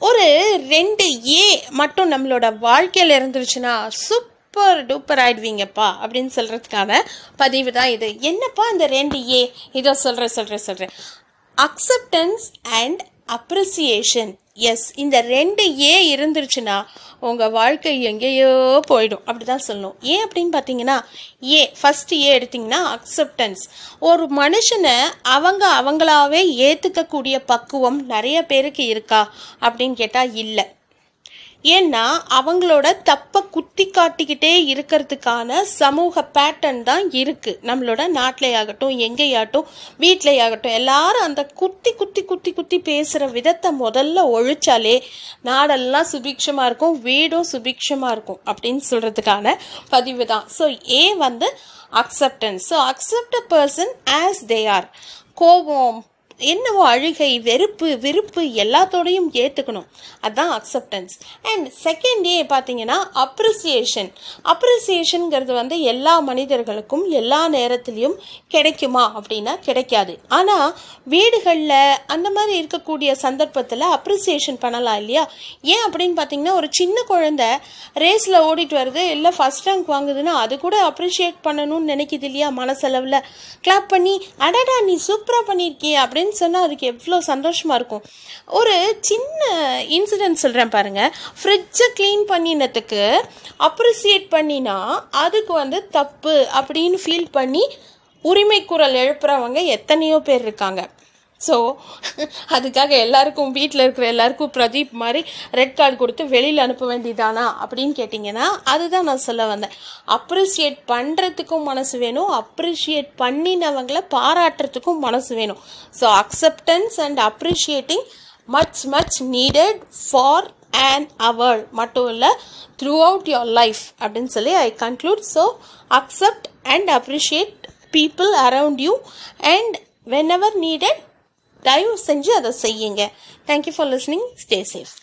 ஒரு ரெண்டு ஏ மட்டும் நம்மளோட வாழ்க்கையில் இருந்துருச்சுன்னா சூப்பர் டூப்பர் ஆயிடுவீங்கப்பா அப்படின்னு சொல்கிறதுக்கான பதிவு தான் இது. என்னப்பா இந்த ரெண்டு ஏ? இதோ சொல்கிறேன் சொல்கிறேன் சொல்கிறேன் அக்செப்டன்ஸ் அண்ட் அப்ரிசியேஷன் எஸ் இந்த ரெண்டு ஏ இருந்துருச்சுன்னா உங்கள் வாழ்க்கை எங்கேயோ போயிடும். அப்படி தான் சொல்லணும். ஏன் அப்படின்னு பார்த்தீங்கன்னா ஏ ஃபஸ்ட்டு ஏ எடுத்திங்கன்னா அக்செப்டன்ஸ் ஒரு மனுஷனை அவங்க அவங்களாவே ஏற்றுக்கக்கூடிய பக்குவம் நிறைய பேருக்கு இருக்கா அப்படின்னு கேட்டால் இல்லை. ஏன்னா அவங்களோட தப்பை குத்தி காட்டிக்கிட்டே இருக்கிறதுக்கான சமூக பேட்டர்ன் தான் இருக்குது நம்மளோட நாட்டிலையாகட்டும் எங்கேயாகட்டும் வீட்டிலையாகட்டும் எல்லாரும் அந்த குத்தி குத்தி குத்தி குத்தி பேசுகிற விதத்தை முதல்ல ஒழிச்சாலே நாடெல்லாம் சுபிக்ஷமாக இருக்கும் வீடும் சுபிக்ஷமாக இருக்கும் அப்படின்னு சொல்கிறதுக்கான பதிவு தான். ஸோ ஏ வந்து acceptance so accept a person as they are கோபம் என்னவோ அழுகை வெறுப்பு விருப்பு எல்லாத்தோடையும் ஏற்றுக்கணும் அதுதான் அக்செப்டன்ஸ் அண்ட் செகண்ட் டே பார்த்தீங்கன்னா அப்ரிசியேஷன் அப்ரிசியேஷனுங்கிறது வந்து எல்லா மனிதர்களுக்கும் எல்லா நேரத்துலையும் கிடைக்குமா அப்படின்னா கிடைக்காது. ஆனால் வீடுகளில் அந்த மாதிரி இருக்கக்கூடிய சந்தர்ப்பத்தில் அப்ரிசியேஷன் பண்ணலாம் இல்லையா? ஏன் அப்படின்னு பார்த்தீங்கன்னா ஒரு சின்ன குழந்தை ரேஸில் ஓடிட்டு வருது இல்லை ஃபஸ்ட் ரேங்க் வாங்குதுன்னா அது கூட அப்ரிஷியேட் பண்ணணும்னு நினைக்குது இல்லையா மனசளவில்? கிளாப் பண்ணி அடடா நீ சூப்பராக பண்ணியிருக்கிய அப்படின்னு அப்படின்னு சொன்னால் அதுக்கு எவ்வளோ சந்தோஷமாக இருக்கும். ஒரு சின்ன இன்சிடென்ட் சொல்கிறேன் பாருங்கள் ஃப்ரிட்ஜை க்ளீன் பண்ணினதுக்கு அப்ரிசியேட் பண்ணினா அதுக்கு வந்து தப்பு அப்படின்னு ஃபீல் பண்ணி உரிமை குரல் எழுப்புறவங்க எத்தனையோ பேர் இருக்காங்க. ஸோ அதுக்காக எல்லாருக்கும் வீட்டில் இருக்கிற எல்லாருக்கும் பிரதீப் மாதிரி ரெட் கார்டு கொடுத்து வெளியில் அனுப்ப வேண்டியதானா அப்படின்னு கேட்டிங்கன்னா அதுதான் நான் சொல்ல வந்தேன். அப்ரிஷியேட் பண்ணுறதுக்கும் மனசு வேணும். அப்ரிஷியேட் பண்ணினவங்களை பாராட்டுறதுக்கும் மனசு வேணும். So acceptance and appreciating much much needed for and அவர் மட்டும் இல்லை த்ரூ அவுட் யோர் லைஃப் அப்படின்னு சொல்லி I conclude so accept and appreciate people around you and whenever needed தயவு செஞ்சு அதை செய்யுங்க. Thank you for listening stay safe